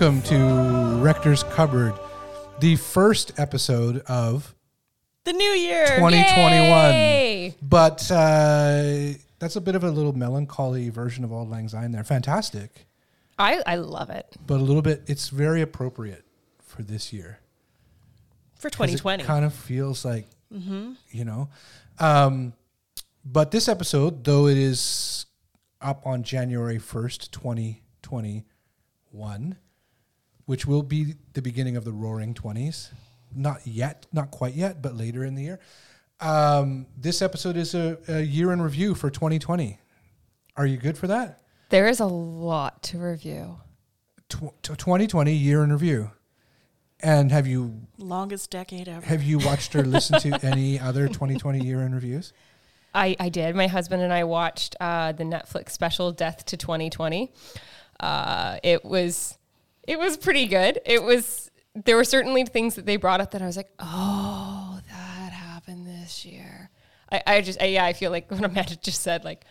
welcome to Rector's Cupboard, the first episode of The new year. 2021. Yay! But uh, that's a bit of a little melancholy version of Auld Lang Syne there. Fantastic, I, I love it. but a little bit, it's very appropriate for this year. For 2020. It kind of feels like, you know. Um, but this episode, though it is up on January 1st, 2021, which will be the beginning of the roaring 20s. Not yet, not quite yet, but later in the year. Um, this episode is a, a year in review for 2020. Are you good for that? There is a lot to review. Tw- 2020 year in review. And have you Longest decade ever. have you watched or listened to any other 2020 year in reviews? I, I did. My husband and I watched uh, the Netflix special Death to 2020. Uh, it was it was pretty good. It was there were certainly things that they brought up that I was like, oh, that happened this year. I, I just I, yeah, I feel like what Amanda just said, like,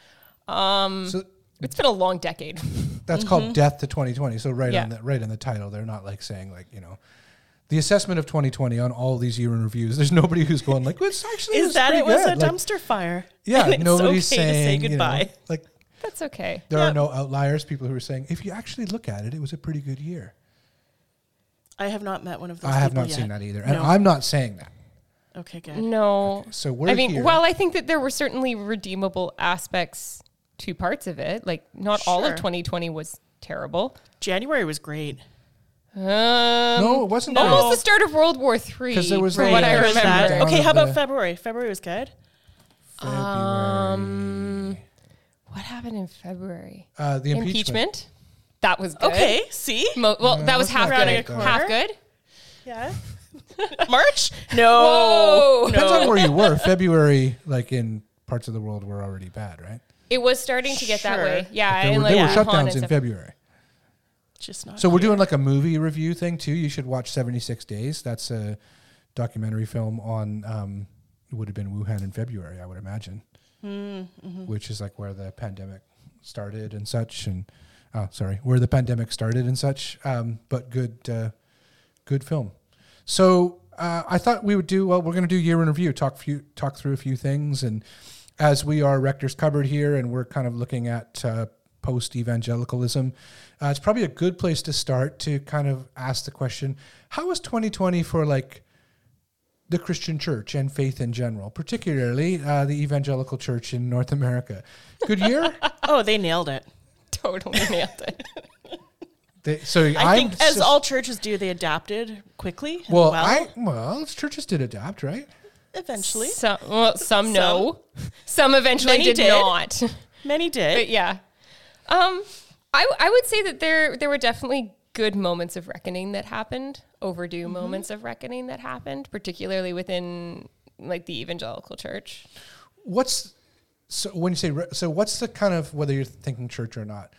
um, So it's been a long decade. That's called Death to 2020. So right Mm-hmm. Yeah. on the right in the title, they're not like saying like you know, the assessment of 2020 on all these year in reviews. There's nobody who's going like, well, it's actually Is that it was good." a Like, dumpster fire? Yeah, And it's nobody's okay to say saying you know, goodbye. like That's okay. there Yeah. are no outliers. People who are saying if you actually look at it, it was a pretty good year. I have not met one of those I have people not yet. seen that either, and No. I'm not saying that. Okay, good. No. So we're I mean, here. while I think that there were certainly redeemable aspects to parts of it, like not all of 2020 was terrible. January was great. Um, no, it wasn't. no. good. almost the start of World War Three. 'Cause there was from what I remember. remember. that. Down Okay, how about February? February was good. Um, what happened in February? Uh, the impeachment. Impeachment. That was good. Okay, see? Mo- well, No, that was it's half not Rounding good. a. Half corner. good. Yeah. March? No. Whoa. Depends No. on where you were. February, like in parts of the world, were already bad, right? It was starting to get that Sure. way. Yeah, There and were, like there were Wuhan shutdowns in stuff. February. Just not. So we're doing like a movie review thing too. You should watch 76 Days. That's a documentary film on um, it would have been Wuhan in February, I would imagine, Mm-hmm. which is like where the pandemic started and such. And oh, sorry, where the pandemic started and such. Um, but good, uh, good film. So uh, I thought we would do well. We're going to do year in review, talk few, talk through a few things, and as we are Rector's Cupboard here, and we're kind of looking at uh, post evangelicalism, uh, it's probably a good place to start to kind of ask the question: How was 2020 for like the Christian church and faith in general, particularly uh, the evangelical church in North America? Good year. Oh, they nailed it. Totally nailed it. They, so I I'm think, as so- all churches do, they adapted quickly. well, well, I well, churches did adapt, right? eventually. Some, well, some no. Some eventually Many did, did. not. Many did. But yeah, um, I I would say that there there were definitely good moments of reckoning that happened, overdue Mm-hmm. moments of reckoning that happened, particularly within like the evangelical church. what's so when you say re- so what's the kind of whether you're thinking church or not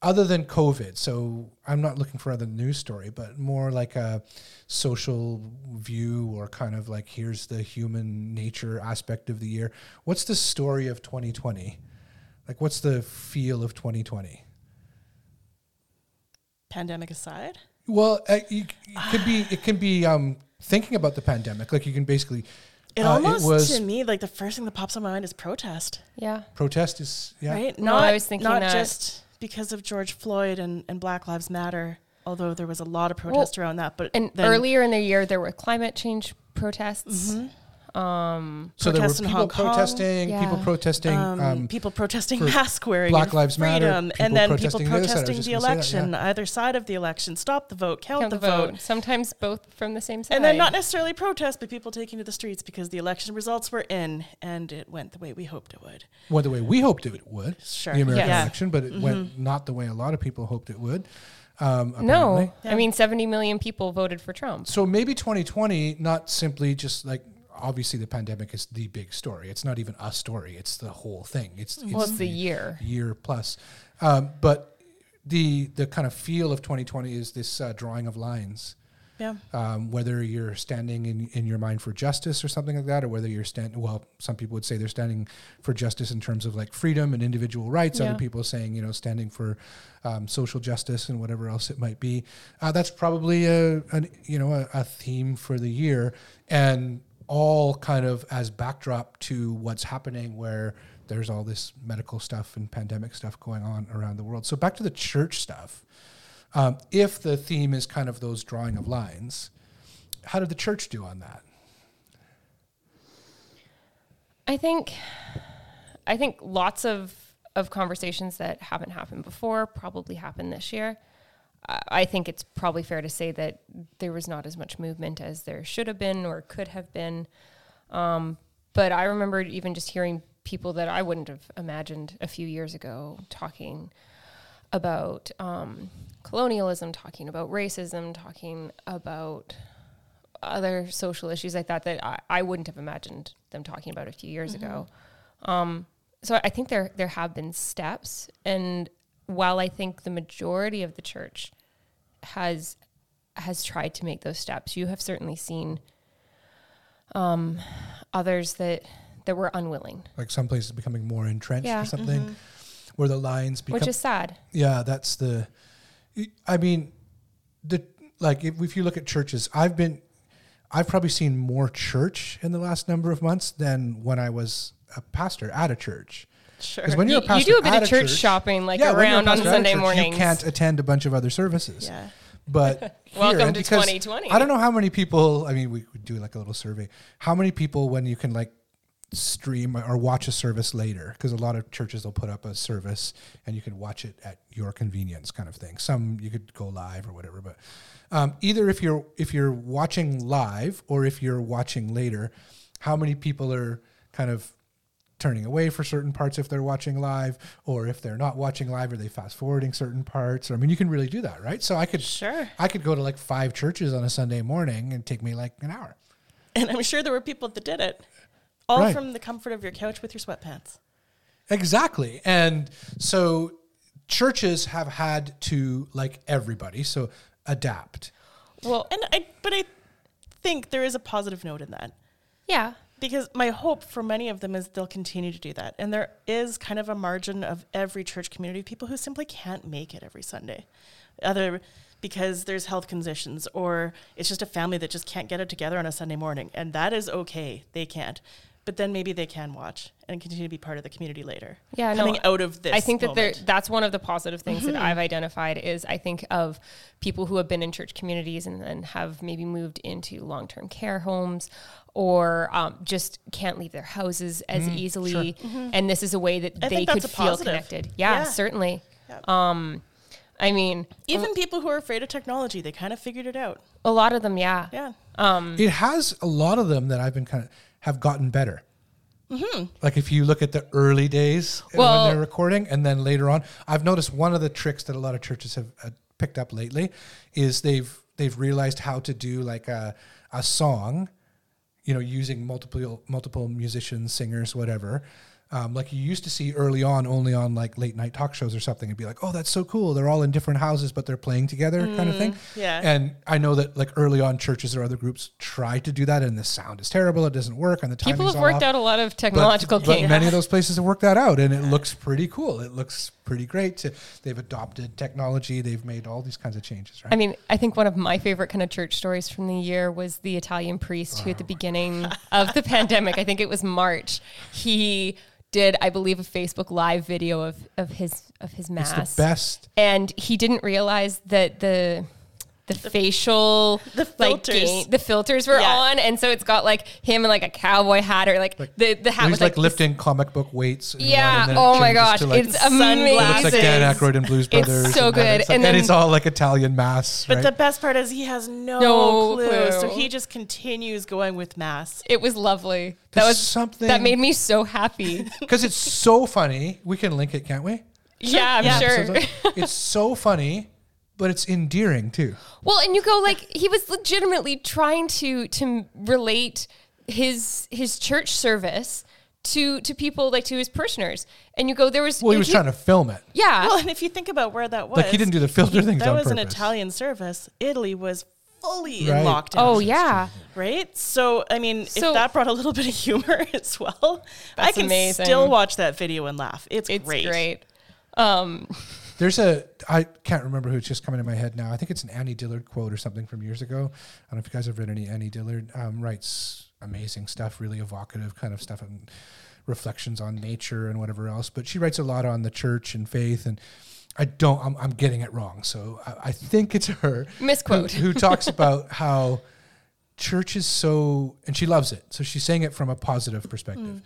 other than covid so i'm not looking for another news story but more like a social view or kind of like here's the human nature aspect of the year what's the story of 2020 like what's the feel of 2020 Pandemic aside. Well uh, you, it could be it can be um thinking about the pandemic like you can basically It uh, almost was to me like the first thing that pops on my mind is protest, Yeah, protest is yeah right? No, I was thinking not that- just because of George Floyd and, and Black Lives Matter, although there was a lot of protest around that. But and Mm-hmm. earlier in the year there were climate change protests. Um, so there were people Hong Kong, protesting people yeah. protesting um, um, people protesting mask wearing, Black Lives Matter, freedom, people and then protesting people the other side. I was protesting just the gonna that, election, either side of the election, stop the vote, count, count the, the vote. vote. Sometimes both from the same side. And then not necessarily protest, but people taking to the streets because the election results were in and it went the way we hoped it would. went the way we hoped it would, Sure. the American Yes. election, but it went not the way a lot of people hoped it would. Um, no. Yeah. I mean, 70 million people voted for Trump. So maybe 2020, not simply just like obviously the pandemic is the big story. It's not even a story. It's the whole thing. It's, Well, it's it's the year. year plus. Um, but the the kind of feel of 2020 is this uh, drawing of lines Yeah. um, whether you're standing in, in your mind for justice or something like that, or whether you're standing, well, some people would say they're standing for justice in terms of like freedom and individual rights. Yeah. Other people saying, you know, standing for um, social justice and whatever else it might be. Uh, that's probably a, an, you know, a, a theme for the year. And all kind of as backdrop to what's happening where there's all this medical stuff and pandemic stuff going on around the world. So back to the church stuff. Um, if the theme is kind of those drawing of lines, how did the church do on that? I think I think lots of of conversations that haven't happened before probably happened this year. I I think it's probably fair to say that there was not as much movement as there should have been or could have been. Um, but I remember even just hearing people that I wouldn't have imagined a few years ago talking about um, colonialism, talking about racism, talking about other social issues like that that I, I wouldn't have imagined them talking about a few years ago. Um, so I think there there have been steps, and while I think the majority of the church has has tried to make those steps, you have certainly seen um, others that that were unwilling, Like some places becoming more entrenched Yeah. or something, where the lines become. which is sad. yeah, that's the. I mean, the like if, if you look at churches, I've been, I've probably seen more church in the last number of months than when I was a pastor at a church. Sure. Because when You, you're a you do a bit of church, shopping like yeah, when you're a around on pastor Sunday church, mornings. you can't attend a bunch of other services. yeah. But here, Welcome to 2020. I don't know how many people. I mean, we could do like a little survey. How many people when you can like stream or watch a service later? Because a lot of churches will put up a service and you can watch it at your convenience, kind of thing. Some you could go live or whatever. But um, either if you're if you're watching live or if you're watching later, how many people are kind of turning away for certain parts if they're watching live, or if they're not watching live, are they fast forwarding certain parts? Or I mean, you can really do that, right? So I could Sure. I could go to like five churches on a Sunday morning and take me like an hour. And I'm sure there were people that did it. All Right. from the comfort of your couch with your sweatpants. Exactly. And so churches have had to, like everybody, so adapt. Well, And I but I think there is a positive note in that. yeah, Because my hope for many of them is they'll continue to do that. And there is kind of a margin of every church community of people who simply can't make it every Sunday. Other because there's health conditions or it's just a family that just can't get it together on a Sunday morning. And that is okay. They can't. But then maybe they can watch and continue to be part of the community later. Yeah, no, Coming out of this. I think that there, that's one of the positive things Mm-hmm. that I've identified is I think of people who have been in church communities and then have maybe moved into long term care homes or um, just can't leave their houses as easily. And this is a way that Mm-hmm. I they could feel connected. Yeah, Yeah. certainly. Yeah. Um, I mean, Even people who are afraid of technology, they kind of figured it out. a lot of them, yeah. Yeah. It has a lot of them that I've been kind of have gotten better. Like if you look at the early days Well- when they're recording, and then later on, I've noticed one of the tricks that a lot of churches have uh, picked up lately is they've they've realized how to do like a a song, you know, using multiple multiple musicians, singers, whatever. Um, like you used to see early on, only on like late night talk shows or something, and be like, "Oh, that's so cool! They're all in different houses, but they're playing together," kind of thing. yeah. And I know that like early on, churches or other groups try to do that, and the sound is terrible. It doesn't work, and the People have worked off. out a lot of technological but, kinks. many of those places have worked that out, and it looks pretty cool. It looks pretty great. They've adopted technology. They've made all these kinds of changes, right? I mean, I think one of my favorite kind of church stories from the year was the Italian priest who, at the beginning of the pandemic, I think it was March, he did, I believe, a Facebook Live video of of his of his it's mass, the best. and he didn't realize that the the, facial the like filters. gain, the filters were Yeah. on, and so it's got like him in like a cowboy hat or like, the the hat He's with like, like, this- lifting comic book weights. in Yeah. and Oh my gosh, to, like, it's sunglasses. amazing. it looks like Dan Glasses. Aykroyd and Blues It's Brothers. so and then good. It's like, And and, then- it's all like Italian mass, But right? the best part is he has no, No clue, So he just continues going with mass. It was lovely. That was something that made me so happy. because it's so funny. We can link it, can't we? yeah, I'm Yeah. sure. It's, it's so funny, but it's endearing too. Well, and you go like he was legitimately trying to to relate his his church service to to people like to his parishioners, and you go there was Well, he was trying to film it. yeah Well, and if you think about where that was, Like he didn't do the filter things that on was an. Italian service. Italy was fully Right. in lockdown. Oh yeah. Right? So, I mean, So- if that brought a little bit of humor as well, I can amazing. still watch that video and laugh. It's, It's great. great. Um, There's a I can't remember who it's just coming to my head now. I think it's an Annie Dillard quote or something from years ago. I don't know if you guys have read any Annie Dillard. Um, writes amazing stuff, really evocative kind of stuff and reflections on nature and whatever else. But she writes a lot on the church and faith and. I don't. I'm, I'm getting it wrong. So I, I think it's her Misquote. who, who talks about how church is so, and she loves it. So she's saying it from a positive perspective,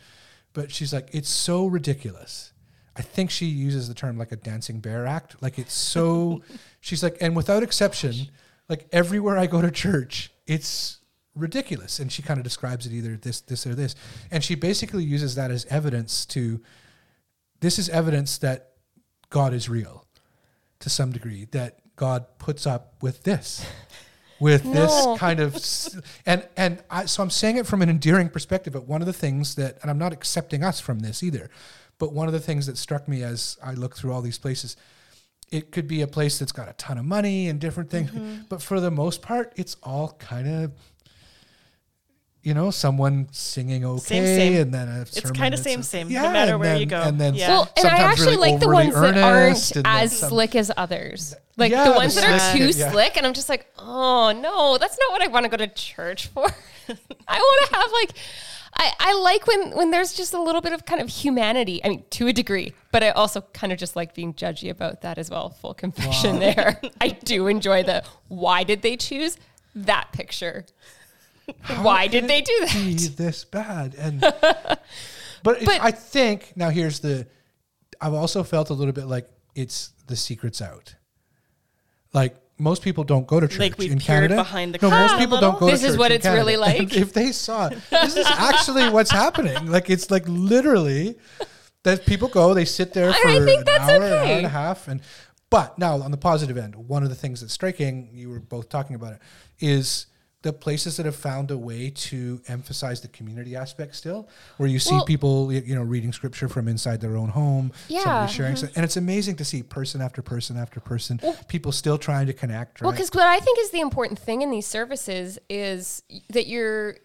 but she's like, it's so ridiculous. I think she uses the term like a dancing bear act. Like it's so, she's like, and without exception, like everywhere I go to church, it's ridiculous. And she kind of describes it either this, this, or this. And she basically uses that as evidence to, this is evidence that God is real to some degree, that God puts up with this. With No. this kind of, and and I, so I'm saying it from an endearing perspective. But one of the things that, and I'm not accepting us from this either, but one of the things that struck me as I look through all these places, it could be a place that's got a ton of money and different things, mm-hmm. but for the most part, it's all kind of, you know, someone singing okay, Same, same. and then a It's kinda same, a- same, no matter and where you go. And then Yeah. well, and I actually really like the ones that aren't as some- slick as others. Like Yeah, the the ones that are too yeah. slick, and I'm just like, oh no, that's not what I want to go to church for. I want to have like, I, I like when when there's just a little bit of kind of humanity. I mean, to a degree, but I also kind of just like being judgy about that as well. Full confession there. I do enjoy the why did they choose that picture? How Why did they do that? Be this bad, and but, But- I think now here's the. I've also felt a little bit like it's the secrets out. Like most people don't go to church Like we in Canada. behind the no, most curtain a people don't go. to This is what in it's really like? And if they saw it, this is actually what's happening. Like it's like literally that people go, they sit there for I think an that's hour, an hour and a half, and but now on the positive end, one of the things that's striking, you were both talking about it, is the places that have found a way to emphasize the community aspect still, where you see Well- people, you know, reading scripture from inside their own home, Yeah. mm-hmm. sharing, and it's amazing to see person after person after person, people still trying to connect. Right? Well, because what I think is the important thing in these services is that you're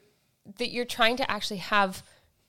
that you're trying to actually have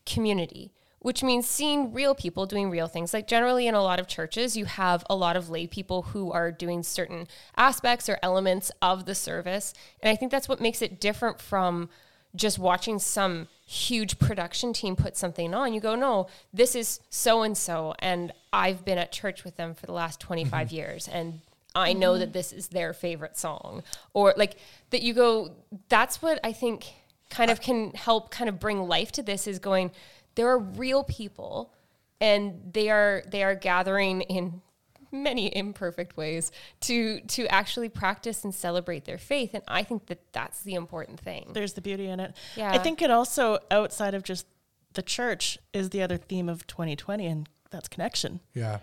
community, which means seeing real people doing real things. Like generally in a lot of churches, you have a lot of lay people who are doing certain aspects or elements of the service, and I think that's what makes it different from just watching some huge production team put something on. You go, no, this is so and so, and I've been at church with them for the last 25 mm-hmm. years, and I know mm-hmm. that this is their favorite song. Or like that you go, that's what I think kind of can help kind of bring life to this is going, there are real people and they are they are gathering in many imperfect ways to to actually practice and celebrate their faith and i think that that's the important thing There's the beauty in it. Yeah. I think it also, outside of just the church, is the other theme of 2020, and that's connection. yeah,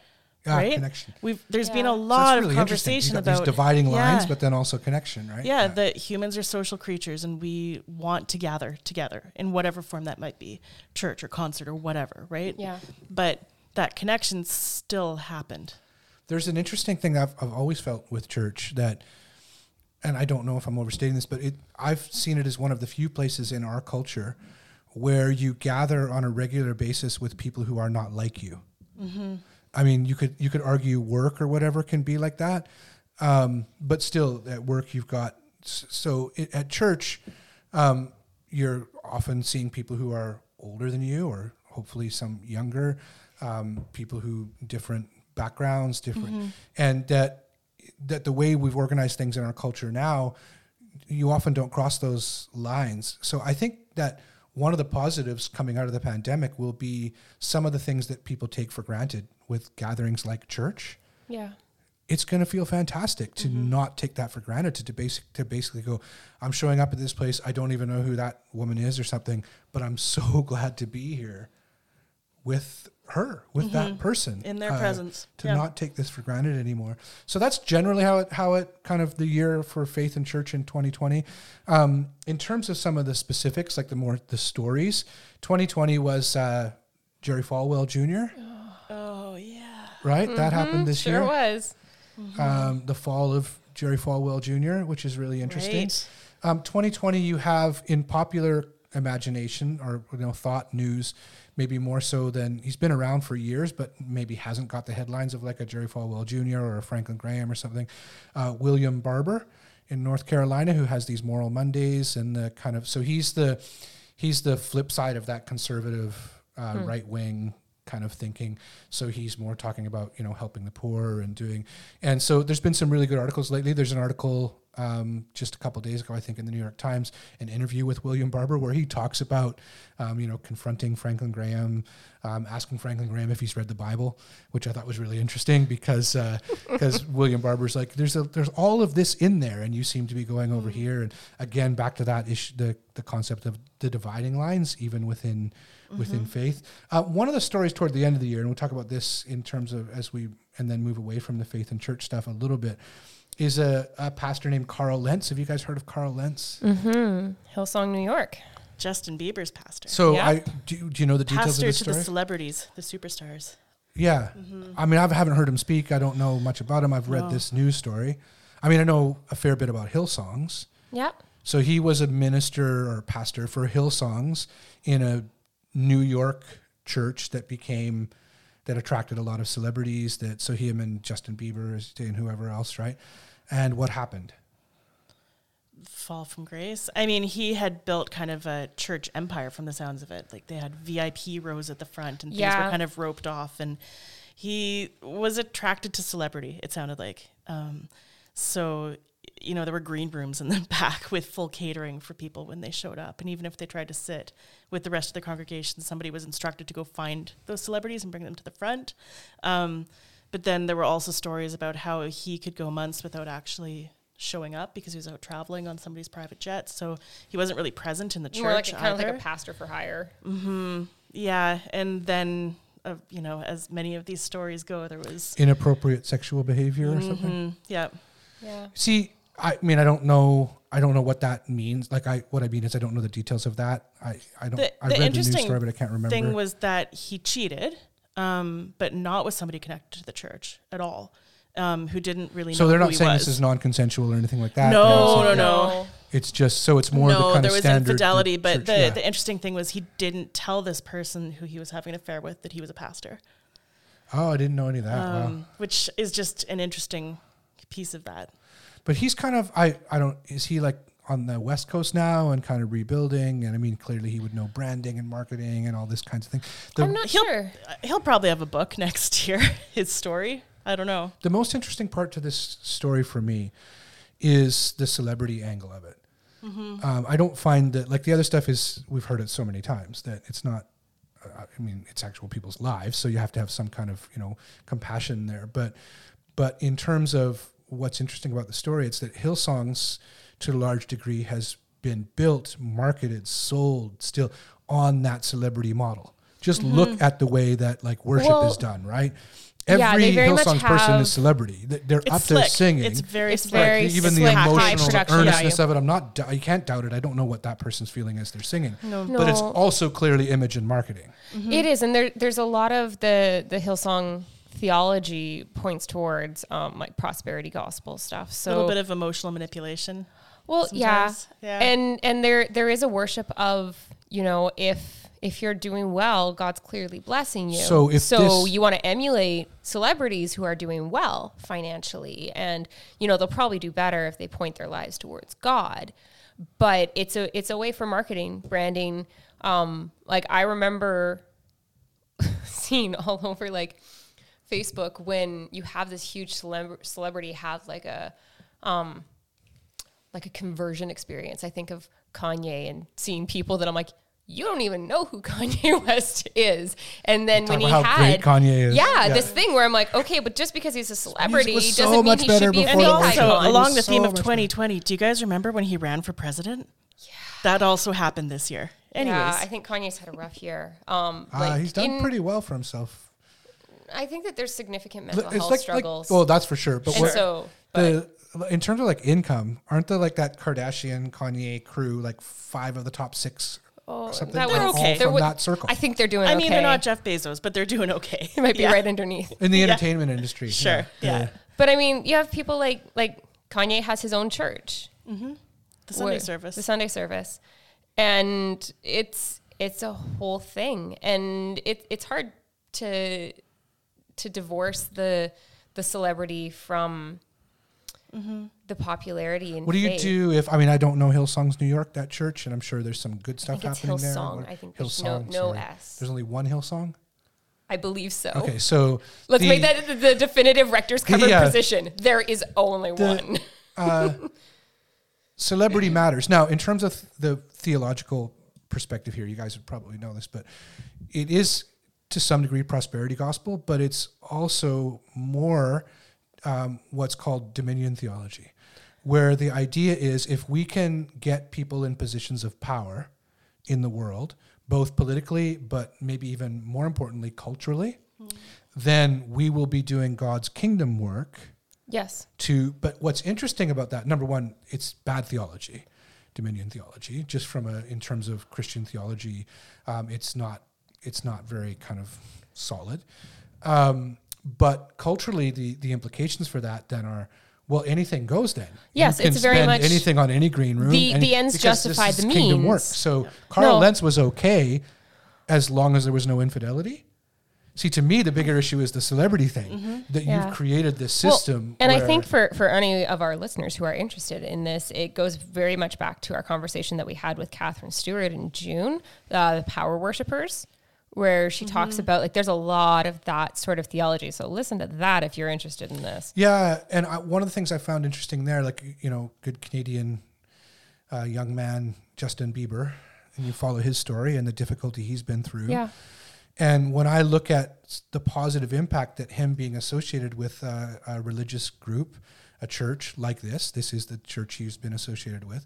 yeah, right? connection. We've there's been a lot it's really of conversation about these dividing lines, Yeah. but then also connection, right? yeah, that humans are social creatures and we want to gather together in whatever form that might be church or concert or whatever, right? Yeah. But that connection still happened. There's an interesting thing I've, I've always felt with church that, and I don't know if I'm overstating this, but it I've seen it as one of the few places in our culture where you gather on a regular basis with people who are not like you. Mm-hmm. I mean, you could you could argue work or whatever can be like that, um, but still at work you've got so it, at church um, you're often seeing people who are older than you or hopefully some younger um, people who different backgrounds different and that that the way we've organized things in our culture now you often don't cross those lines. So i think that one of the positives coming out of the pandemic will be some of the things that people take for granted with gatherings like church. Yeah. It's going to feel fantastic to mm-hmm. not take that for granted to, to basic to basically go i'm showing up at this place. I don't even know who that woman is or something but i'm so glad to be here with her with that person In their uh, presence. to Yeah. not take this for granted anymore so that's generally how it how it kind of the year for faith and church in 2020 um, in terms of some of the specifics like the more the stories 2020 was uh, jerry falwell jr Oh yeah. right that happened this year. sure year was um, the fall of Jerry Falwell Jr., which is really interesting. Right. Um, 2020, you have in popular imagination or you know thought news, maybe more so than he's been around for years, but maybe hasn't got the headlines of like a Jerry Falwell Jr. or a Franklin Graham or something. Uh, William Barber in North Carolina, who has these Moral Mondays and the kind of so he's the he's the flip side of that conservative uh, right wing kind of thinking. So he's more talking about you know helping the poor and doing. And so there's been some really good articles lately. There's an article um, just a couple days ago, I think, in the New York Times, an interview with William Barber where he talks about um, you know confronting Franklin Graham, um, asking Franklin Graham if he's read the Bible, which I thought was really interesting because because William Barber's like there's a there's all of this in there, and you seem to be going over here. And again, back to that issue, the the concept of the dividing lines, even within within faith. Uh, one of the stories toward the end of the year, and we'll talk about this in terms of as we and then move away from the faith and church stuff a little bit, is a, a pastor named Carl Lentz. Have you guys heard of Carl Lentz? Mm-hmm. Hillsong, New York. Justin Bieber's pastor. So Yeah. I do, you- do you know the details pastor of the to the celebrities, the superstars. yeah, I mean I haven't heard him speak. I don't know much about him. I've read No. this news story. I mean I know a fair bit about Hillsongs. Yeah. So he was a minister or pastor for Hillsongs in a New York church that became that attracted a lot of celebrities. That so him and Justin Bieber and whoever else, right? And what happened? Fall from grace. I mean, he had built kind of a church empire from the sounds of it. Like they had VIP rows at the front and things Yeah. were kind of roped off. And he was attracted to celebrity, it sounded like. Um, so, you know, there were green rooms in the back with full catering for people when they showed up. And even if they tried to sit with the rest of the congregation, somebody was instructed to go find those celebrities and bring them to the front. Um, but then there were also stories about how he could go months without actually showing up because he was out traveling on somebody's private jet. So he wasn't really present in the church More like a, kind of like a pastor for hire. yeah, and then uh, you know, as many of these stories go, there was Inappropriate sexual behavior or something? Mhm, yeah. Yeah. See, I mean, I don't know. I don't know what that means. Like, I what I mean is, I don't know the details of that. I I don't. The- I the read the news interesting story, but I can't remember. Thing was that he cheated, um, but not with somebody connected to the church at all, um, who didn't really so they're not saying this is non-consensual or anything like that. No, no, no. It's just so it's more the no, there was infidelity, but church- the, yeah. the interesting thing was he didn't tell this person who he was having an affair with that he was a pastor, oh, I didn't know any of that. wow. um, which is just an interesting piece of that. But he's kind of I I don't is he like on the west coast now and kind of rebuilding and I mean clearly he would know branding and marketing and all this kinds of thing. The, I'm not He'll- sure. He'll probably have a book next year. His story, I don't know. the most interesting part to this story for me is the celebrity angle of it. Um, I don't find that like the other stuff is we've heard it so many times that it's not. Uh, I mean, it's actual people's lives, so you have to have some kind of you know compassion there. But but in terms of what's interesting about the story, it's that Hillsongs, to a large degree, has been built, marketed, sold still on that celebrity model. Just mm-hmm. look at the way that like worship Well, is done, right? Every very Hillsongs person is celebrity. They're up there singing. It's very It's slick. very even it's the emotional the earnestness value. of it. I'm not. You can't doubt it. I don't know what that person's feeling as they're singing. No. But it's also clearly image and marketing. Mm-hmm. It is, and there there's a lot of the the Hillsong theology points towards um, like prosperity gospel stuff. So a little bit of emotional manipulation. well, yeah. Yeah. and and there there is a worship of you know if if you're doing well, God's clearly blessing you. So if so this- you want to emulate celebrities who are doing well financially, and you know they'll probably do better if they point their lives towards God. But it's a it's a way for marketing, branding. Um, like I remember seeing all over like Facebook when you have this huge celeb- celebrity have like a um like a conversion experience. I think of Kanye and seeing people that I'm like, you don't even know who Kanye West is. And then when he how had great Kanye is. Yeah, Yeah. this thing where I'm like, okay, but just because he's a celebrity was so doesn't mean much he better should be a before faith the and also, along the So theme of much 2020, do you guys remember when he ran for president? Yeah. That also happened this year. Anyways, Yeah, I think Kanye's had a rough year. Um, Uh, like he's done in- pretty well for himself. I think that there's significant mental It's health like, like struggles. well, that's for sure. But and what- so, but in terms of like income, aren't there like that Kardashian Kanye crew like five of the top six? or oh, something? that They're was all okay. there from wa- that circle I think they're doing. I mean, they're not Jeff Bezos, but they're doing okay. It might be Yeah. right underneath. in the Yeah. entertainment industry. Sure. Yeah. But I mean, you have people like like Kanye has his own church. Mm-hmm. The Sunday where- service. The Sunday service. And it's it's a whole thing. And it it's hard to to divorce the the celebrity from the popularity and What do you faith. do if I mean I don't know Hillsong's New York that church and I'm sure there's some good I stuff think it's happening there. Hillsong. What- I think there's no no. S. There's only one Hillsong. I believe so. Okay, so Let's the- make that the, the definitive rector's cupboard Yeah. position. There is only one. uh, celebrity matters. Now, in terms of th- the theological perspective here, you guys would probably know this, but it is to some degree prosperity gospel, but it's also more um, what's called dominion theology, where the idea is if we can get people in positions of power in the world, both politically, but maybe even more importantly, culturally, then we will be doing God's kingdom work Yes. to but what's interesting about that number one it's bad theology dominion theology just from a in terms of christian theology um, it's not it's not very kind of solid um, but culturally the the implications for that then are well anything goes then Yes, you can it's very much anything on any green room the- any- the ends because this justify is the kingdom work means. so carl No. lentz was okay as long as there was no infidelity See, to me, the bigger issue is the celebrity thing that Mm-hmm. Yeah. you've created this Well, system. and I think for, for any of our listeners who are interested in this, it goes very much back to our conversation that we had with Katherine Stewart in June, uh, the power worshippers, where she talks about like there's a lot of that sort of theology. So listen to that if you're interested in this. Yeah, and I, one of the things I found interesting there, like you know, good Canadian uh, young man Justin Bieber, and you follow his story and the difficulty he's been through. Yeah. And when I look at the positive impact that him being associated with uh, a religious group, a church like this, this is the church he's been associated with,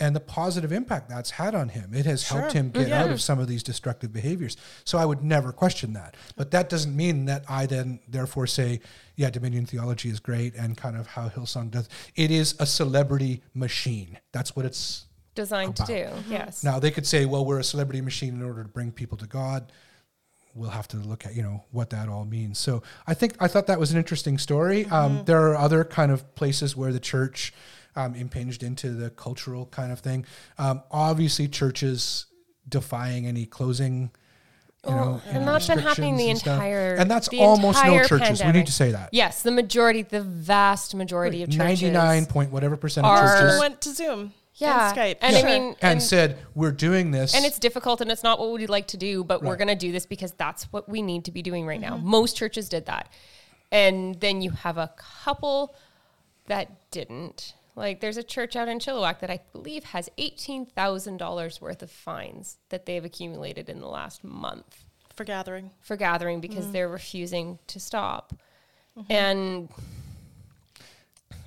and the positive impact that's had on him, it has helped him get Yeah. out of some of these destructive behaviors. So I would never question that. But that doesn't mean that I then therefore say, yeah, Dominion theology is great and kind of how Hillsong does. It is a celebrity machine. That's what it's Designed to About. do. Yes. now they could say, well, we're a celebrity machine in order to bring people to God. We'll have to look at you know what that all means. So I think I thought that was an interesting story. Um, there are other kind of places where the church um, impinged into the cultural kind of thing. Um, obviously, churches defying any closing. You know, Well, any and that's been happening the restrictions and stuff. entire and that's almost no entire churches. We need to say that. Yes, the majority, the vast majority of churches. Ninety nine point whatever percent of churches went to Zoom. Yeah. And Skype. And Sure. I mean, and, and, said we're doing this. and it's difficult and it's not what we'd like to do, but we're going to do this because that's what we need to be doing right now. Mm-hmm. Most churches did that. And then you have a couple that didn't. Like there's a church out in Chilliwack that I believe has $18,000 worth of fines that they've accumulated in the last month for gathering. for gathering because Mm-hmm. they're refusing to stop. And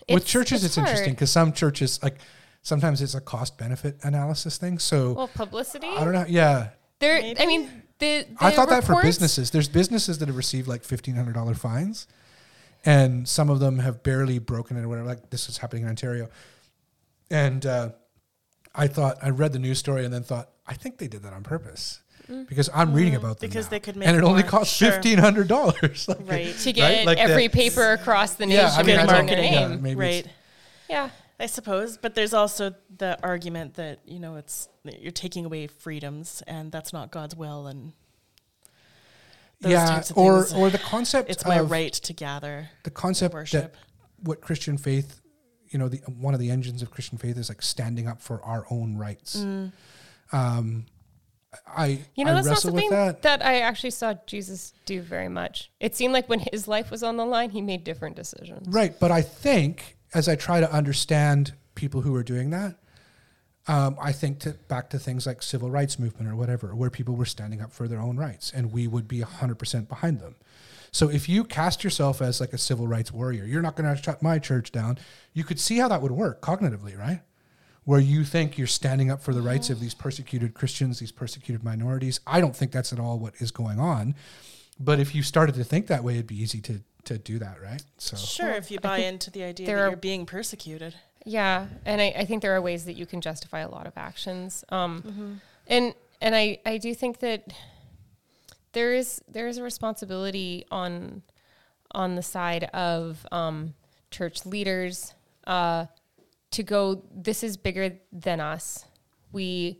with churches it's, hard. interesting because some churches like sometimes it's a cost benefit analysis thing so Well, publicity. i don't know yeah There, I mean, the, the i thought that for businesses there's businesses that have received like $1500 fines and some of them have barely broken it or whatever like this is happening in ontario and uh, i thought i read the news story and then thought i think they did that on purpose because i'm reading about them Mm. Because now. they could make and it only more. cost Sure. $1500 like, Right. to get Like every the- paper across the Yeah, nation. I mean, with I marketing. yeah, name. maybe right. Yeah. I suppose, but there's also the argument that you know it's you're taking away freedoms, and that's not God's will, and those yeah or or the concept it's my right to gather. the concept worship. that what Christian faith, you know, the one of the engines of Christian faith is like standing up for our own rights. Mm. Um, I You know, I that's not something that. that. I actually saw Jesus do very much. It seemed like when his life was on the line, he made different decisions. Right, but I think as I try to understand people who are doing that, um, I think to, back to things like civil rights movement or whatever, where people were standing up for their own rights, and we would be hundred percent behind them. So if you cast yourself as like a civil rights warrior, you're not going to shut my church down. You could see how that would work cognitively, right? Where you think you're standing up for the rights of these persecuted Christians, these persecuted minorities. I don't think that's at all what is going on. But if you started to think that way, it'd be easy to to do that, right? So Sure, if you buy into the idea there that are- you're being persecuted. Yeah, and I, I think there are ways that you can justify a lot of actions. Um, Mm-hmm. and and I, I do think that there is there is a responsibility on on the side of um, church leaders, uh, to go. This is bigger than us. We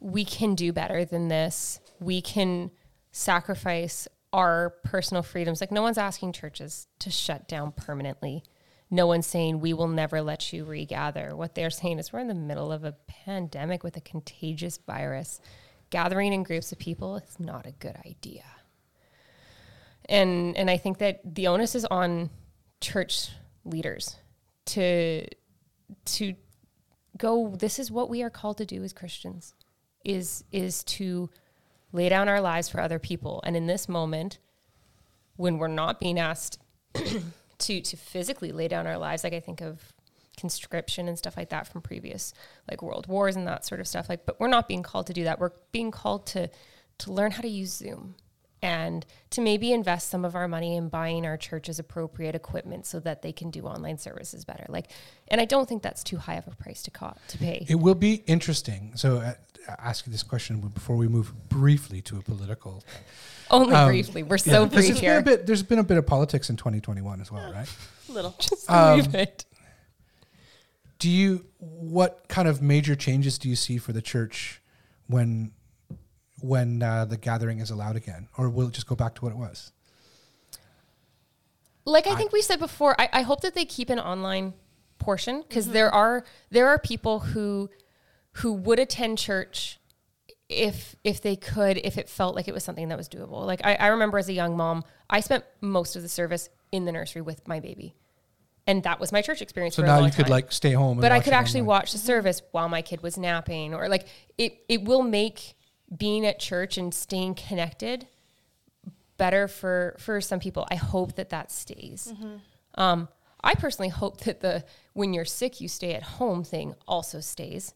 we can do better than this. We can sacrifice our personal freedoms. Like no one's asking churches to shut down permanently. No one's saying we will never let you regather. What they're saying is we're in the middle of a pandemic with a contagious virus. Gathering in groups of people is not a good idea. And and I think that the onus is on church leaders to to go this is what we are called to do as Christians is is to lay down our lives for other people. And in this moment, when we're not being asked to to physically lay down our lives, like I think of conscription and stuff like that from previous like world wars and that sort of stuff. Like, but we're not being called to do that. We're being called to to learn how to use Zoom and to maybe invest some of our money in buying our churches appropriate equipment so that they can do online services better. Like, and I don't think that's too high of a price to, co- to pay. It will be interesting. So, uh, ask you this question before we move briefly to a political. Only Um, briefly. We're so there's brief been a here. bit. There's been a bit of politics in 2021 as well, right? Little. Just Um, leave it. Do you? What kind of major changes do you see for the church when when uh, the gathering is allowed again, or will it just go back to what it was? like I think we said before, I, I hope that they keep an online portion because there are there are people who who would attend church if if they could if it felt like it was something that was doable. Like I, I remember as a young mom, I spent most of the service in the nursery with my baby, and that was my church experience. So for a now long you could time. like stay home. And but I could actually online. watch the service while my kid was napping, or like it. It will make being at church and staying connected better for for some people. I hope that that stays. Um, I personally hope that the when you're sick you stay at home thing also stays.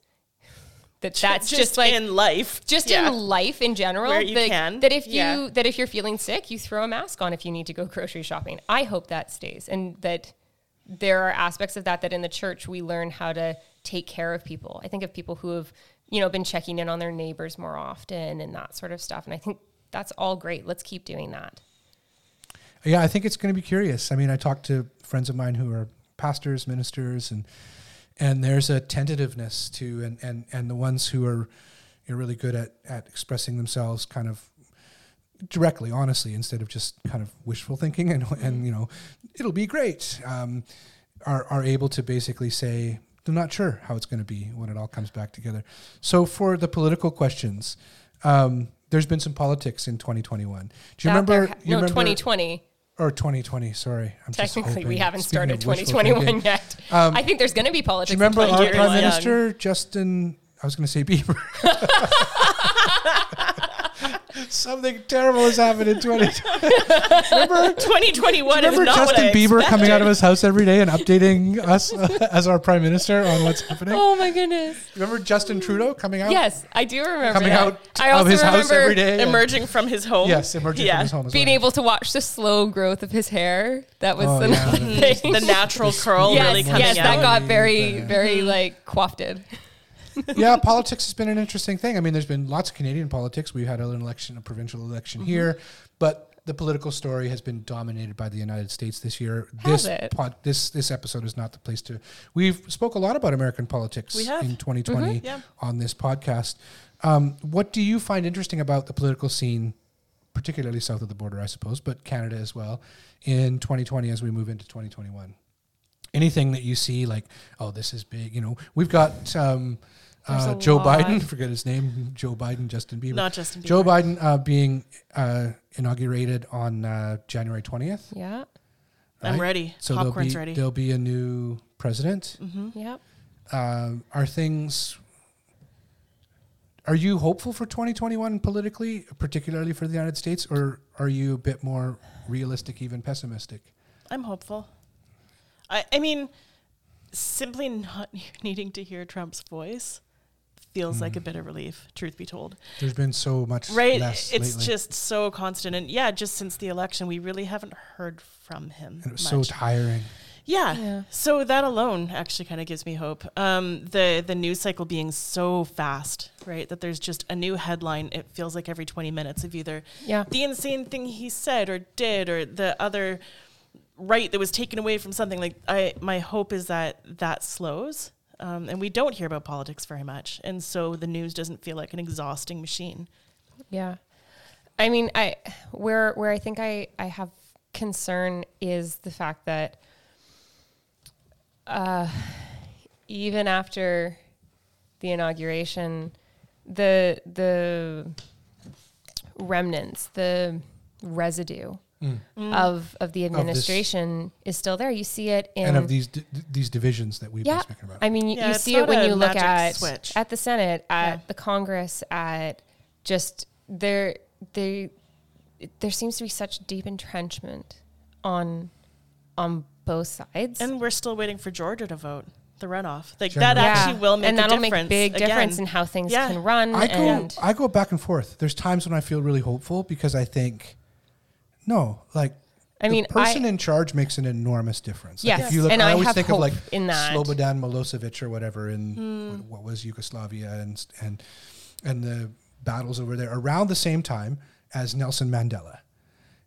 That that's just, like in life. just Yeah. in life in general Where you that, can, that if you yeah. that if you're feeling sick you throw a mask on if you need to go grocery shopping i hope that stays and that there are aspects of that that in the church we learn how to take care of people i think of people who have you know been checking in on their neighbors more often and that sort of stuff and i think that's all great let's keep doing that Yeah, I think it's going to be curious. I mean, I talked to friends of mine who are pastors, ministers, and and there's a tentativeness to and and and the ones who are you know, really good at at expressing themselves, kind of directly, honestly, instead of just kind of wishful thinking and and you know, it'll be great. Um, are are able to basically say. I'm not sure how it's going to be when it all comes back together. So, for the political questions, um, there's been some politics in 2021. Do you remember? you no remember, 2020 or 2020. Sorry, I'm just technically we haven't Speaking started 2021 thinking, yet Um, i think there's going to be politics. Do you remember our 2021. prime minister Justin? I was going to say Bieber. Something terrible has happened in 2020. remember, 2021 is remember not Justin what I Bieber coming out of his house every day and updating us uh, as our prime minister on what's happening? oh my goodness Remember Justin Trudeau coming out? yes i do remember Coming that. out i of also his house remember every day. and- emerging from his home. Yes, emerging Yeah. from his home as being well. able to watch the slow growth of his hair that was Oh, another yeah. thing the natural curl yes, really coming yes, out. that got very, Yeah. very like quafted. yeah, politics has been an interesting thing. I mean, there's been lots of Canadian politics. We've had an election, a provincial election Mm-hmm. here, but the political story has been dominated by the United States this year. Has this pod, this this episode is not the place to. We've spoke a lot about American politics in 2020 Mm-hmm. Yeah. on this podcast. Um, what do you find interesting about the political scene, particularly south of the border, I suppose, but Canada as well, in 2020 as we move into 2021? Anything that you see, like, oh, this is big. You know, we've got. Um, uh, Joe lot. Biden, forget his name, Joe Biden, Justin Bieber. Not Justin Bieber. Joe Biden uh, being uh, inaugurated on uh, January 20th. Yeah. I'm ready. So there'll Popcorn's be, ready. there'll be a new president. Yep. Um, are things. Are you hopeful for 2021 politically, particularly for the United States, or are you a bit more realistic, even pessimistic? I'm hopeful. I, I mean, simply not needing to hear Trump's voice feels like a Hmm. bit of relief, truth be told. There's been so much Right? less It's lately, just so constant. And yeah, just since the election, we really haven't heard from him. and it was much. so tiring. Yeah. Yeah. So that alone actually kind of gives me hope. Um, the the news cycle being so fast, right? That there's just a new headline. It feels like every 20 minutes of either Yeah. the insane thing he said or did or the other right that was taken away from something. Like I, my hope is that that slows, um, and we don't hear about politics very much, and so the news doesn't feel like an exhausting machine. Yeah. I mean, I where where I think I I have concern is the fact that uh, even after the inauguration, the the remnants, the residue Mm. Mm. of of the administration is still there. You see it in and of these d- these divisions that we've yeah. been speaking about. I mean, you, Yeah, you see it when you look at switch. at the Senate, at Yeah. the Congress, at just there there there seems to be such deep entrenchment on on both sides. And we're still waiting for Georgia to vote the runoff. Like Generally. that Yeah. actually will make and a that'll difference. make big again. difference in how things Yeah. can run. I go and I go back and forth. There's times when I feel really hopeful because I think, no, like I mean, the person I- in charge makes an enormous difference. Like Yes, if you look, and I I always think of like in that. Slobodan Milosevic or whatever in Hmm. what, what was Yugoslavia and and and the battles over there around the same time as Nelson Mandela.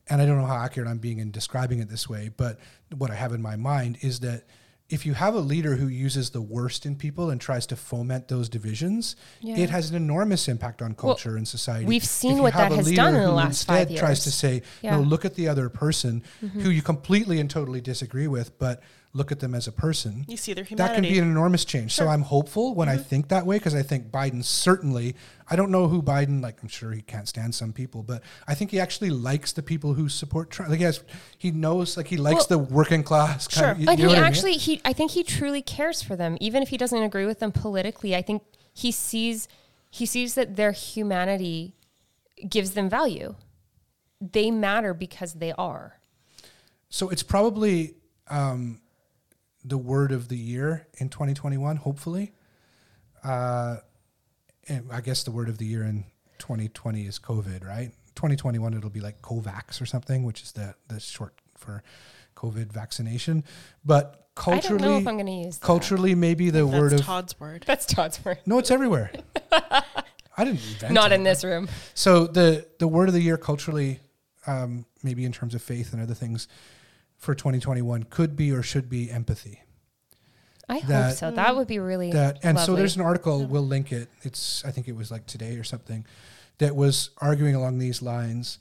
And I don't know how accurate I'm being in describing it this way, but what I have in my mind is that if you have a leader who uses the worst in people and tries to foment those divisions, Yeah. it has an enormous impact on culture and society. we've seen what that has done in the who last instead five tries to say, Yeah. no, look at the other person Mm-hmm. who you completely and totally disagree with, but look at them as a person. You see their humanity. That can be an enormous change. So I'm hopeful when Mm-hmm. I think that way because I think Biden certainly. I don't know who Biden like. I'm sure he can't stand some people, but I think he actually likes the people who support Trump. Like he, has, he knows like he likes Well- the working class. Kind Sure. of, you, But you know he what I mean? actually, he I think he truly cares for them, even if he doesn't agree with them politically. I think he sees he sees that their humanity gives them value. They matter because they are. So it's probably um, the word of the year in 2021. Hopefully, uh, and I guess the word of the year in 2020 is COVID, right? 2021 it'll be like COVAX or something, which is the the short for COVID vaccination. But culturally, I don't culturally, know if I'm going to use that. culturally, maybe the That's word of Todd's word. That's Todd's word. no, it's everywhere. I didn't invent Not it. in this room. So the the word of the year culturally, um, maybe in terms of faith and other things, for 2021 could be or should be empathy. I hope That- so. That would be really That and so there's an article we'll link it. It's I think it was like today or something that was arguing along these lines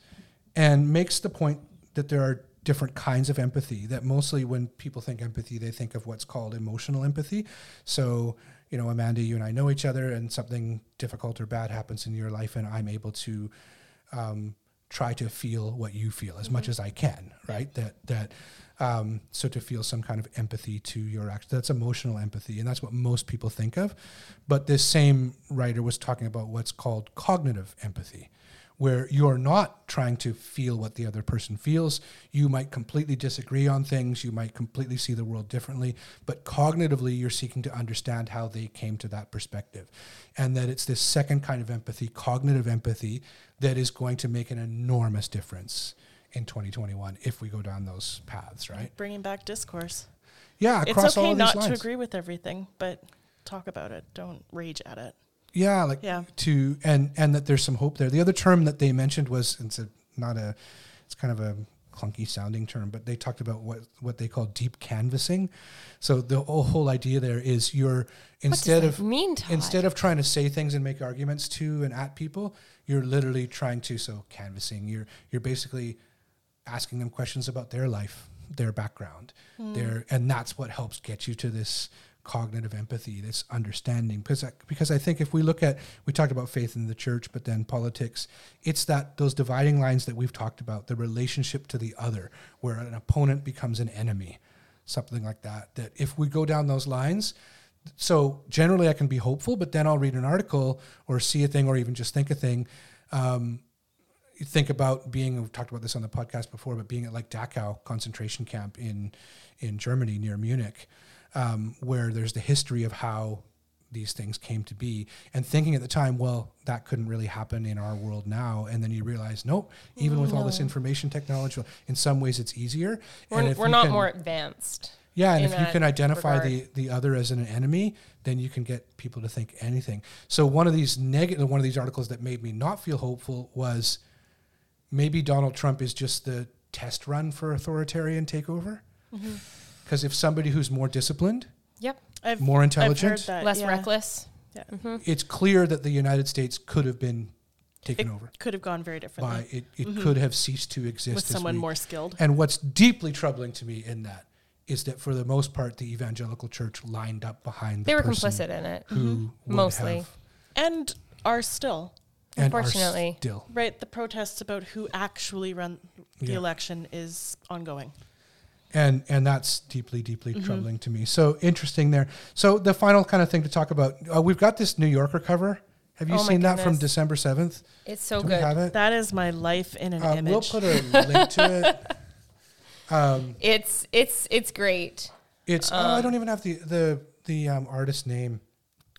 and makes the point that there are different kinds of empathy that mostly when people think empathy they think of what's called emotional empathy so you know amanda you and i know each other and something difficult or bad happens in your life and i'm able to um, try to feel what you feel as much as i can right? That that um, so to feel some kind of empathy to your action that's emotional empathy and that's what most people think of. But this same writer was talking about what's called cognitive empathy where you're not trying to feel what the other person feels. You might completely disagree on things, you might completely see the world differently, but cognitively, you're seeking to understand how they came to that perspective. And that it's this second kind of empathy, cognitive empathy, that is going to make an enormous difference in 2021 if we go down those paths, right? Bringing back discourse. Yeah, across it's okay not these to agree with everything, but talk about it. Don't rage at it. Yeah, like Yeah. to and and that there's some hope there. The other term that they mentioned was it's a, not a it's kind of a clunky sounding term, but they talked about what what they call deep canvassing. So the whole, idea there is you're instead of mean, instead of trying to say things and make arguments to and at people, you're literally trying to so canvassing. You're you're basically asking them questions about their life, their background, their and that's what helps get you to this cognitive empathy, this understanding. Because I, because I think if we look at we talked about faith in the church, but then politics, it's that those dividing lines that we've talked about, the relationship to the other, where an opponent becomes an enemy, something like that. That if we go down those lines. So generally, I can be hopeful, but then I'll read an article or see a thing or even just think a thing um, think about being we've talked about this on the podcast before but being at like dachau concentration camp in in germany near munich um, where there's the history of how these things came to be and thinking at the time well that couldn't really happen in our world now and then you realize nope even with all this information technology in some ways it's easier we're, and if we're not can- more advanced. yeah, and if you can identify regard. the the other as an enemy, then you can get people to think anything. So one of these negative, one of these articles that made me not feel hopeful was maybe Donald Trump is just the test run for authoritarian takeover. Because if somebody who's more disciplined, Yep. I've, more I've intelligent, heard that. Less yeah. reckless. Mm-hmm. Mm-hmm. it's clear that the United States could have been taken It over could have gone very differently by it. It mm-hmm. could have ceased to exist with someone we- more skilled. And what's deeply troubling to me in that is that for the most part, the evangelical church lined up behind the They were complicit in it. who would Mostly. have- And are still. and are Unfortunately. still. Right, the protests about who actually run the Yeah. election is ongoing. And and that's deeply deeply Mm-hmm. troubling to me. So interesting there. So the final kind of thing to talk about uh, we've got this new yorker cover. Have you Oh seen that from december 7th It's so Do good. it? That is my life in an uh, image. we'll put a link to it. Um, It's it's it's great. it's oh, i don't even have the the the um, artist name.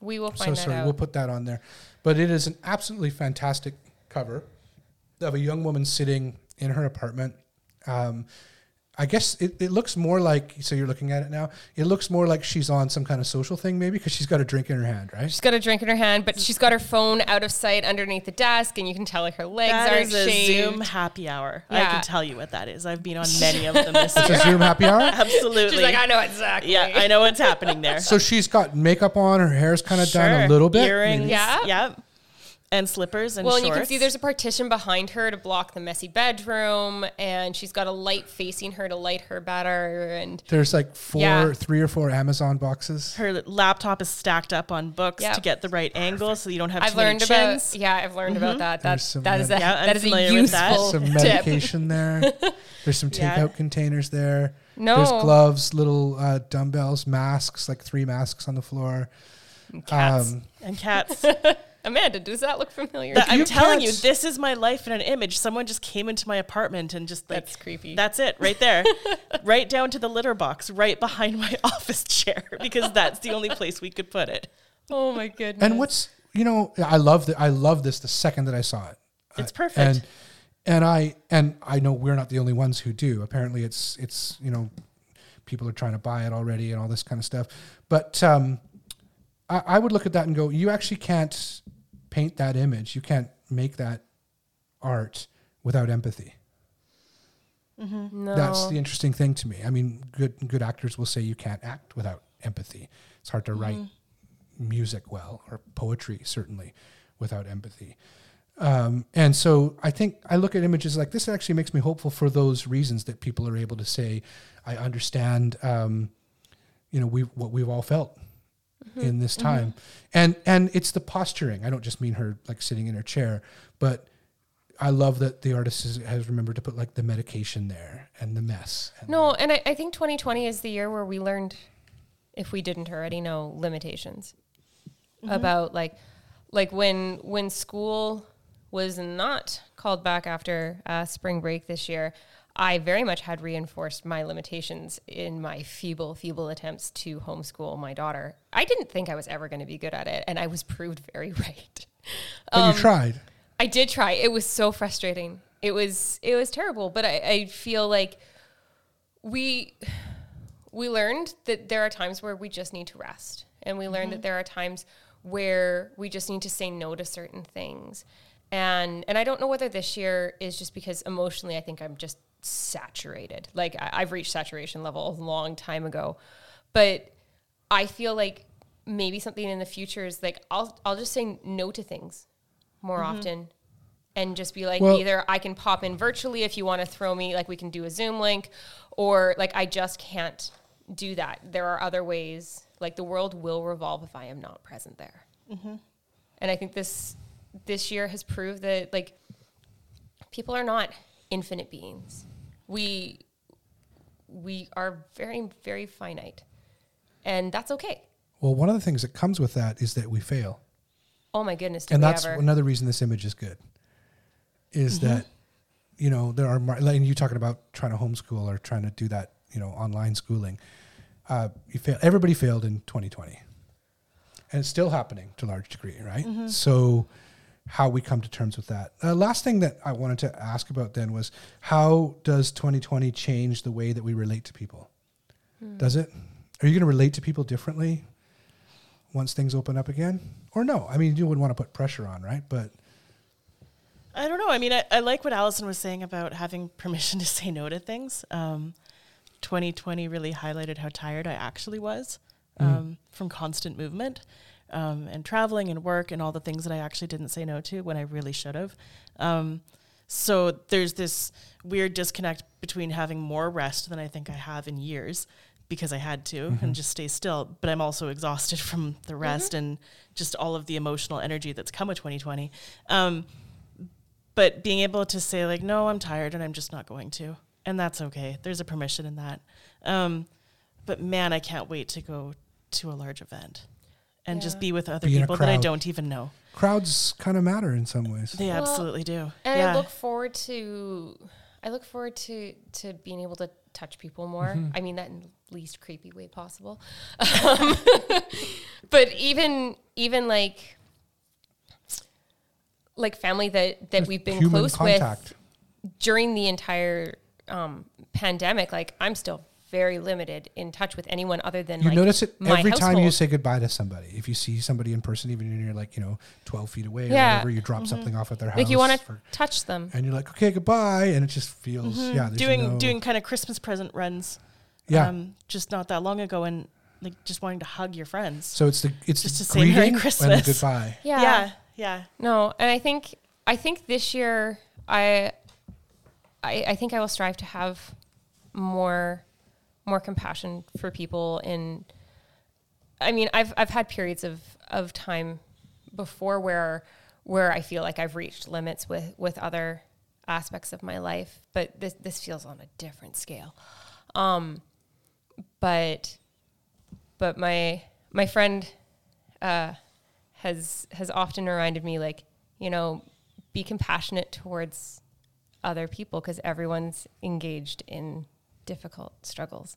We will so find that sorry. out. we'll put that on there. But it is an absolutely fantastic cover of a young woman sitting in her apartment. Um, I guess it, it looks more like so you're looking at it now. It looks more like she's on some kind of social thing maybe because she's got a drink in her hand, right? She's got a drink in her hand, but she's got her phone out of sight underneath the desk, and you can tell like her legs That aren't is a shaved. Zoom happy hour. I can tell you what that is. I've been on many of them this It's year. a Zoom happy hour. Absolutely. She's like, I know exactly. yeah, I know what's happening there. So she's got makeup on, her hair's kind of done a little bit. Earrings. maybe. Yeah. Yep. And slippers and Well, and you can see there's a partition behind her to block the messy bedroom, and she's got a light facing her to light her better. And There's like four, Yeah. three or four Amazon boxes. her laptop is stacked up on books Yep. to get the right angle so you don't have I've too many learned about chins. yeah, I've learned about that. There's That some that is a med- Yeah, that is a familiar with that. useful Some tip. medication there. There's some Yeah. takeout containers there. No. There's gloves, little uh, dumbbells, masks, like three masks on the floor. Cats. Um, And cats. Amanda, does that look familiar? That- I'm you telling you, this is my life in an image. Someone just came into my apartment and just like That's creepy. That's it, right there, right down to the litter box, right behind my office chair, because that's the only place we could put it. oh my goodness. and what's you know, I love that. I love this the second that I saw it. It's Uh, perfect. And and I and I know we're not the only ones who do. Apparently, it's it's you know, people are trying to buy it already and all this kind of stuff. But um, I, I would look at that and go, you actually can't paint that image. You can't make that art without empathy. no. That's the interesting thing to me. I mean, good good actors will say you can't act without empathy. It's hard to write music well or poetry certainly without empathy. Um, and so I think I look at images like this. Actually makes me hopeful for those reasons that people are able to say, "I understand." Um, you know, we what we've all felt Mm-hmm. in this mm-hmm. time, and and it's the posturing. I don't just mean her like sitting in her chair, but I love that the artist has, has remembered to put like the medication there and the mess. And No, and I, I think 2020 is the year where we learned, if we didn't already know, limitations mm-hmm. about like, like when when school was not called back after uh, spring break this year. I very much had reinforced my limitations in my feeble, feeble attempts to homeschool my daughter. I didn't think I was ever going to be good at it, and I was proved very right. But Um, you tried. I did try. It was so frustrating. It was it was terrible. But I, I feel like we we learned that there are times where we just need to rest. And we learned that there are times where we just need to say no to certain things. And and I don't know whether this year is just because emotionally I think I'm just saturated. Like I, I've reached saturation level a long time ago. But I feel like maybe something in the future is like I'll I'll just say no to things more mm-hmm. often and just be like Well- either I can pop in virtually if you want to throw me like we can do a Zoom link or like I just can't do that. There are other ways like the world will revolve if I am not present there. Mm-hmm. And I think this this year has proved that like people are not infinite beings. We we are very very finite. And that's okay. Well, one of the things that comes with that is that we fail. Oh my goodness, and that's ever? another reason this image is good is Mm-hmm. that you know there are mar- like you talking about trying to homeschool or trying to do that you know online schooling uh, you fail everybody failed in 2020 and it's still happening to a large degree right Mm-hmm. so how we come to terms with that. Uh, last thing that i wanted to ask about then was how does 2020 change the way that we relate to people? Hmm. does it? Are you going to relate to people differently once things open up again? Or no? I mean you wouldn't want to put pressure on right? But I don't know. I mean, I, I like what Allison was saying about having permission to say no to things. Um, 2020 really highlighted how tired I actually was um, from constant movement um, and traveling and work and all the things that I actually didn't say no to when I really should have. Um, so there's this weird disconnect between having more rest than I think I have in years because I had to and just stay still. But I'm also exhausted from the rest and just all of the emotional energy that's come with 2020. Um, but being able to say like, no, I'm tired and I'm just not going to, and that's okay. There's a permission in that. Um, but man, I can't wait to go to a large event and just be with other Be people that I don't even know. Crowds kind of matter in some ways. They Well, absolutely do. And yeah. I look forward to I look forward to to being able to touch people more. Mm-hmm. I mean that in the least creepy way possible. Um, but even even like like family that that we've been Human close contact. with during the entire um, pandemic, like I'm still very limited in touch with anyone other than You like notice it my every time you say goodbye to somebody. If you see somebody in person, even when you're like, you know, 12 feet away or Yeah. whatever, you drop something off at their house. like you want to touch them. and you're like, okay, goodbye. And it just feels, yeah. Mm-hmm. doing no- doing kind of Christmas present runs. yeah. Um, just not that long ago, and like just wanting to hug your friends. so it's the, it's just the to say Merry greeting and the Christmas. goodbye. Yeah. yeah, yeah. No, and I think I think this year I I, I think I will strive to have more more compassion for people in I mean I've I've had periods of of time before where where I feel like I've reached limits with with other aspects of my life, but this this feels on a different scale. Um but but my my friend uh has has often reminded me like you know be compassionate towards other people because everyone's engaged in difficult struggles.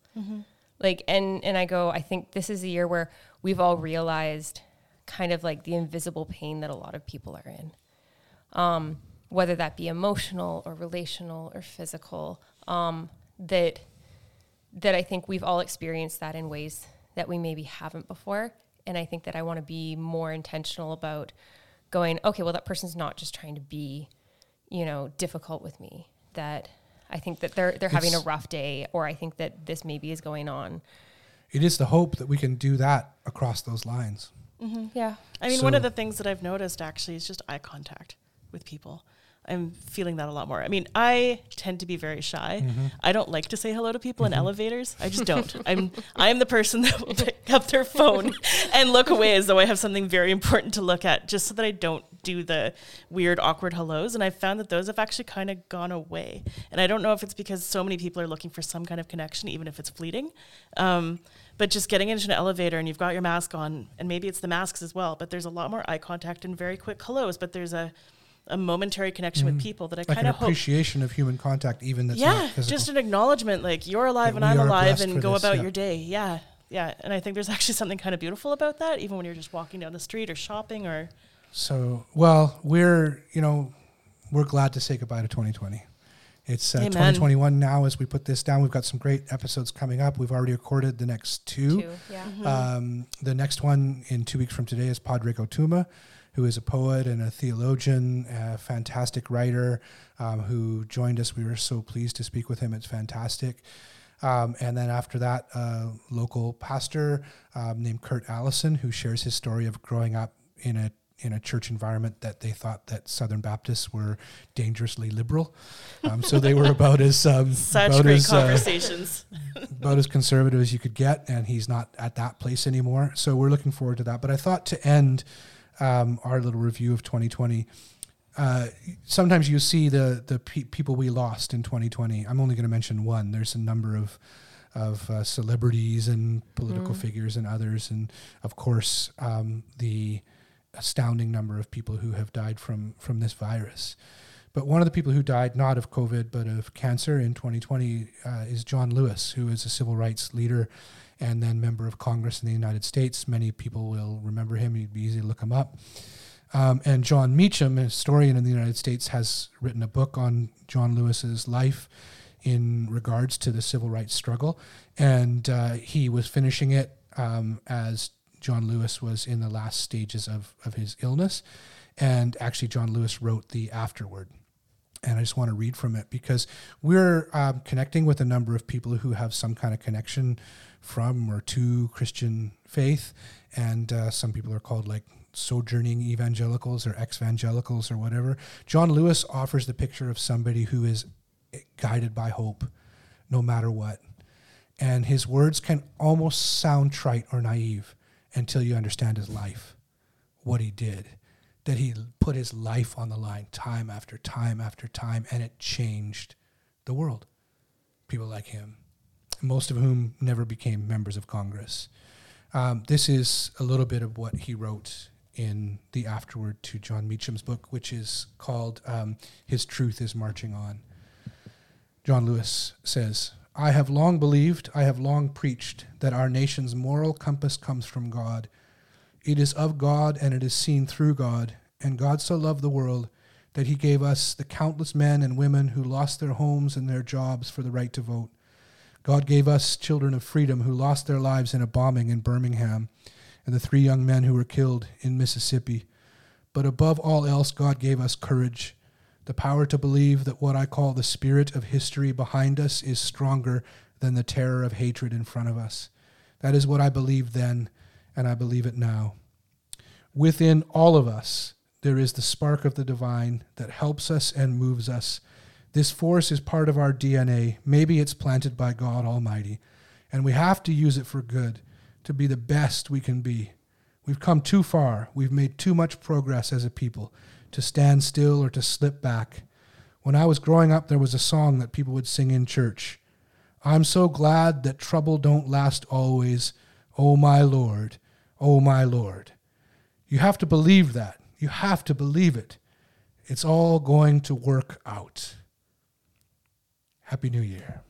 Like and and i go i think this is a year where we've all realized kind of like the invisible pain that a lot of people are in. Um, whether that be emotional or relational or physical um, that that i think we've all experienced that in ways that we maybe haven't before. And i think that i want to be more intentional about going okay well that person's not just trying to be you know difficult with me that i think that they're they're having a rough day or i think that this maybe is going on It is the hope that we can do that across those lines. yeah I mean, one of the things that I've noticed actually is just eye contact with people. I'm feeling that a lot more. I mean, I tend to be very shy. Mm-hmm. I don't like to say hello to people in elevators. I just don't. I'm I'm the person that will pick up their phone and look away as though I have something very important to look at, just so that I don't do the weird, awkward hellos. And I've found that those have actually kind of gone away. And I don't know if it's because so many people are looking for some kind of connection, even if it's fleeting. Um, but just getting into an elevator and you've got your mask on, and maybe it's the masks as well, but there's a lot more eye contact and very quick hellos. But there's a a momentary connection with people that I Mm. Like kind of hope appreciation of human contact, even that's yeah, just an acknowledgement, like you're alive and I'm alive, and go this, about yeah. your day. Yeah, yeah, and I think there's actually something kind of beautiful about that, even when you're just walking down the street or shopping or. So, well, we're you know we're glad to say goodbye to 2020. It's uh, 2021 now. As we put this down, we've got some great episodes coming up. We've already recorded the next two. too yeah Um, the next one in two weeks from today is Pádraig Ó Tuama, who is a poet and a theologian, a fantastic writer, um, who joined us. We were so pleased to speak with him. It's fantastic. Um, and then after that, a local pastor um, named Kurt Allison, who shares his story of growing up in a in a church environment that they thought that Southern Baptists were dangerously liberal. Um, so they were about as um, Such about great as, uh, about as conservative as you could get, and he's not at that place anymore. So we're looking forward to that. But I thought to end um, our little review of 2020. Uh, sometimes you see the the pe- people we lost in 2020. I'm only going to mention one. There's a number of of uh, celebrities and political figures and others, and of course um, the astounding number of people who have died from from this virus. But one of the people who died not of COVID but of cancer in 2020 uh, is John Lewis, who is a civil rights leader and then member of Congress in the United States. Many people will remember him. It'd be easy to look him up. Um, and Jon Meacham, a historian in the United States, has written a book on John Lewis's life in regards to the civil rights struggle. And uh, he was finishing it um, as John Lewis was in the last stages of, of his illness. And actually, John Lewis wrote the afterword. And I just want to read from it because we're um, connecting with a number of people who have some kind of connection from or to Christian faith. And uh, some people are called like sojourning evangelicals or evangelicals or whatever. John Lewis offers the picture of somebody who is guided by hope no matter what. And his words can almost sound trite or naive until you understand his life, what he did, that he put his life on the line time after time after time, and it changed the world. People like him, most of whom never became members of Congress. Um, this is a little bit of what he wrote in the afterword to Jon Meacham's book, which is called um, His Truth is Marching On. John Lewis says, I have long believed, I have long preached that our nation's moral compass comes from God. It is of God and it is seen through God. And God so loved the world that he gave us the countless men and women who lost their homes and their jobs for the right to vote. God gave us children of freedom who lost their lives in a bombing in Birmingham and the three young men who were killed in Mississippi. But above all else, God gave us courage the power to believe that what I call the spirit of history behind us is stronger than the terror of hatred in front of us. That is what I believed then, and I believe it now. Within all of us, there is the spark of the divine that helps us and moves us. This force is part of our DNA. Maybe it's planted by God Almighty, and we have to use it for good, to be the best we can be. We've come too far. We've made too much progress as a people to stand still or to slip back. When I was growing up, there was a song that people would sing in church. I'm so glad that trouble don't last always. Oh, my Lord, oh, my Lord. You have to believe that. You have to believe it. It's all going to work out. Happy New Year.